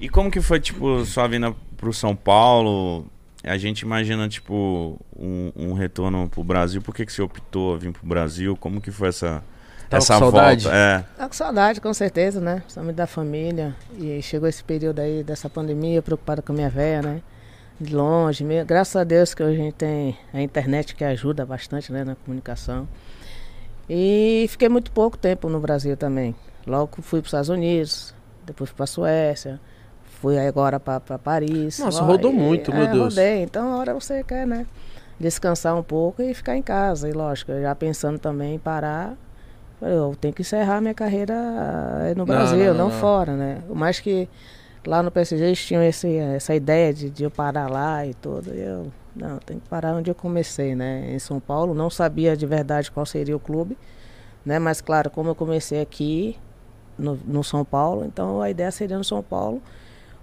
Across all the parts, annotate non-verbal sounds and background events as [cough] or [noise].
E como que foi, tipo, sua vinda pro São Paulo? A gente imagina, tipo, um, um retorno pro Brasil. Por que, que você optou a vir pro Brasil? Como que foi essa, Tava essa com saudade? volta? É. Tá com saudade, com certeza, né? Principalmente da família. E chegou esse período aí dessa pandemia, preocupada com a minha véia, né? De longe. mesmo. Graças a Deus que hoje a gente tem a internet que ajuda bastante, né? Na comunicação. E fiquei muito pouco tempo no Brasil também. Logo fui para os Estados Unidos, depois fui para a Suécia, fui agora para Paris. Nossa, Ó, rodou e- muito, meu é, Deus. Rodei. Então, a hora você quer, né? Descansar um pouco e ficar em casa. E lógico, já pensando também em parar. Eu tenho que encerrar minha carreira eh, no Brasil, não, não, não. fora, né? Mais que lá no PSG eles tinham esse, essa ideia de, de eu parar lá e tudo. E eu, não, tem que parar onde eu comecei, né? Em São Paulo. Não sabia de verdade qual seria o clube, né? Mas claro, como eu comecei aqui no, no São Paulo, então a ideia seria no São Paulo.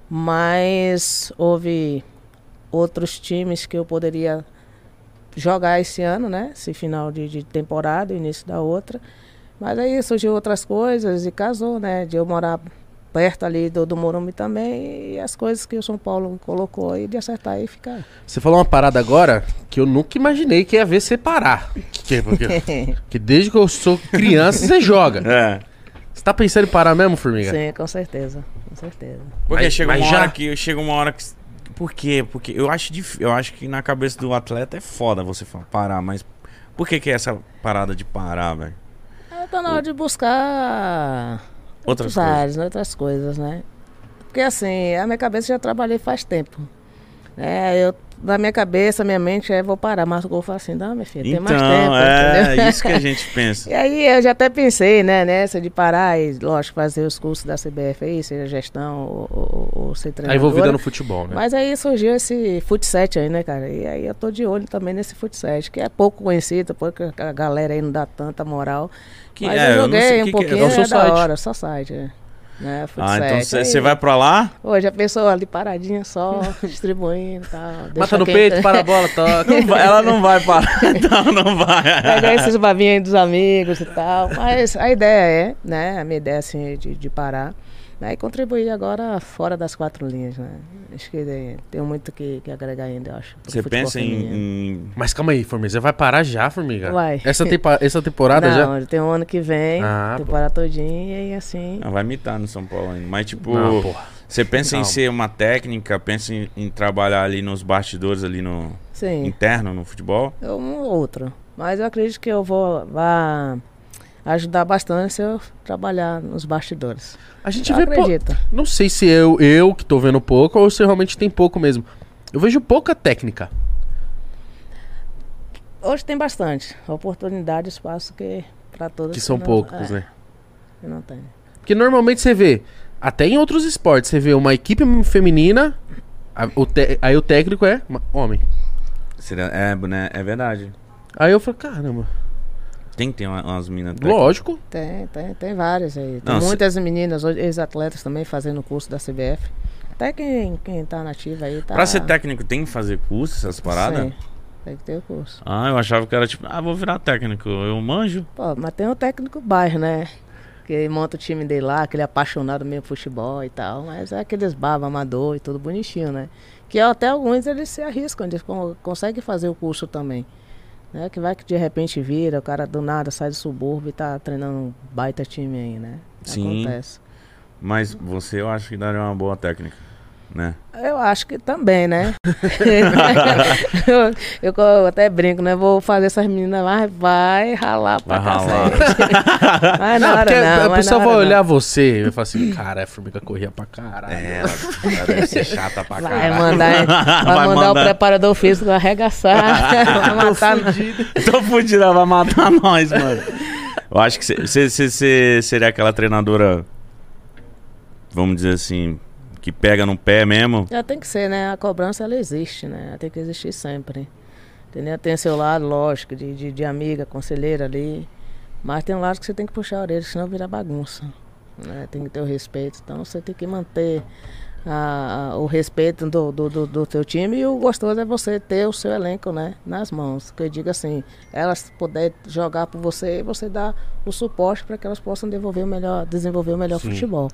Mas houve outros times que eu poderia jogar esse ano, né? Esse final de, de temporada, início da outra. Mas aí surgiu outras coisas e casou, né? De eu morar perto ali do, do Morumbi também e as coisas que o São Paulo colocou e de acertar e ficar. Você falou uma parada agora que eu nunca imaginei que ia ver você parar. Que, porque, [laughs] que desde que eu sou criança você joga. É. Você tá pensando em parar mesmo, Formiga? Sim, com certeza. Com certeza. Porque Mas- chega mas uma já- hora que chega uma hora que por quê? Porque eu acho dif... eu acho que na cabeça do atleta é foda você falar, parar, mas por que que é essa parada de parar, velho? Aí tá na hora de buscar Outras coisas. áreas, né, outras coisas, né? Porque assim, a minha cabeça eu já trabalhei faz tempo. É, eu, na minha cabeça, minha mente é vou parar, mas o gol fala assim, não, minha filha, tem mais Então, tempo. é entendeu? isso que a gente [laughs] pensa. E aí eu já até pensei, né, nessa de parar e, lógico, fazer os cursos da CBF aí, seja gestão ou, ou, ou ser Tá treinadora. envolvida no futebol, né? Mas aí surgiu esse futset aí, né, cara? E aí eu tô de olho também nesse futset, que é pouco conhecido, porque a galera aí não dá tanta moral. Que- Mas é, eu eu joguei o um que que é. pouquinho, É o é, da hora, só site, é. Né, Ah, então você vai pra lá? Pô, já pensou ali paradinha só, [laughs] distribuindo e tal. Mata no quem- peito, para a bola, [laughs] toca. Não vai- ela não vai parar, [laughs] então não vai. Pegar esses babinhos aí dos amigos e tal. Mas a ideia é, né? A minha ideia assim é de, de parar. Né, e contribuir agora fora das quatro linhas, né? Acho que tem, tem muito que, que agregar ainda, eu acho. Você pensa em, em- Mas calma aí, Formiga. Você vai parar já, Formiga? Vai. Essa, tempa- essa temporada já? Não, tem um ano que vem, Ah, temporada todinha e assim. Ah, vai mitar no São Paulo ainda. Mas, tipo, Não, porra. você pensa em Calma. ser uma técnica, pensa em, em trabalhar ali nos bastidores, ali no Sim, interno, no futebol? um ou outro. Mas eu acredito que eu vou vá ajudar bastante se eu trabalhar nos bastidores. A gente Eu vê pouco. acredito. Não sei se eu, eu que tô vendo pouco ou se realmente tem pouco mesmo. Eu vejo pouca técnica. Hoje tem bastante oportunidade, espaço que para todos Que são não- poucos, é, né? que não tem. Porque normalmente você vê, até em outros esportes, você vê uma equipe feminina, a- o te- aí o técnico é homem. Seria- É, né? É verdade. Aí eu falo, caramba, Tem que ter uma- umas técnicas. lógico. Tem, tem, tem várias aí. Tem Não, cê- muitas meninas, ex-atletas também fazendo o curso da CBF. Até quem, quem tá nativa aí tá. Pra ser técnico tem que fazer curso, essas paradas? Sim, tem que ter o curso. Ah, eu achava que era tipo, ah, vou virar técnico, eu manjo. Pô, mas tem o técnico bairro, né? Que monta o time dele lá, aquele apaixonado mesmo por futebol e tal. Mas é aqueles baba amador e tudo bonitinho, né? Que até alguns eles se arriscam, eles con- conseguem fazer o curso também. Né? Que vai que de repente vira, o cara do nada sai do subúrbio e tá treinando um baita time aí, né? Sim. Acontece. Mas você eu acho que daria uma boa técnica, né? Eu acho que também, né? [laughs] eu, eu até brinco, né? Vou fazer essas meninas lá, vai ralar pra Vai ralar. cacete. [laughs] Mas Não, na hora não, a pessoa vai hora não. olhar você e vai falar assim, cara, a formiga corria pra caralho. É, ela, ela deve ser chata pra Vai caralho. mandar, [laughs] vai mandar o preparador físico arregaçar, vai matar. Tô fudido, ela vai matar nós, mano. Eu acho que você seria aquela treinadora, vamos dizer assim, que pega no pé mesmo. Já tem que ser, né? A cobrança ela existe, né? Ela tem que existir sempre. Entendeu? Tem seu lado, lógico, de, de, de amiga, conselheira ali. Mas tem um lado que você tem que puxar a orelha, senão vira bagunça. Né? Tem que ter o respeito. Então você tem que manter a- a- o respeito do, do, do, do teu time e o gostoso é você ter o seu elenco né, nas mãos. Que eu digo assim, elas puderem jogar por você e você dar o suporte para que elas possam desenvolver o melhor, desenvolver o melhor Sim. futebol.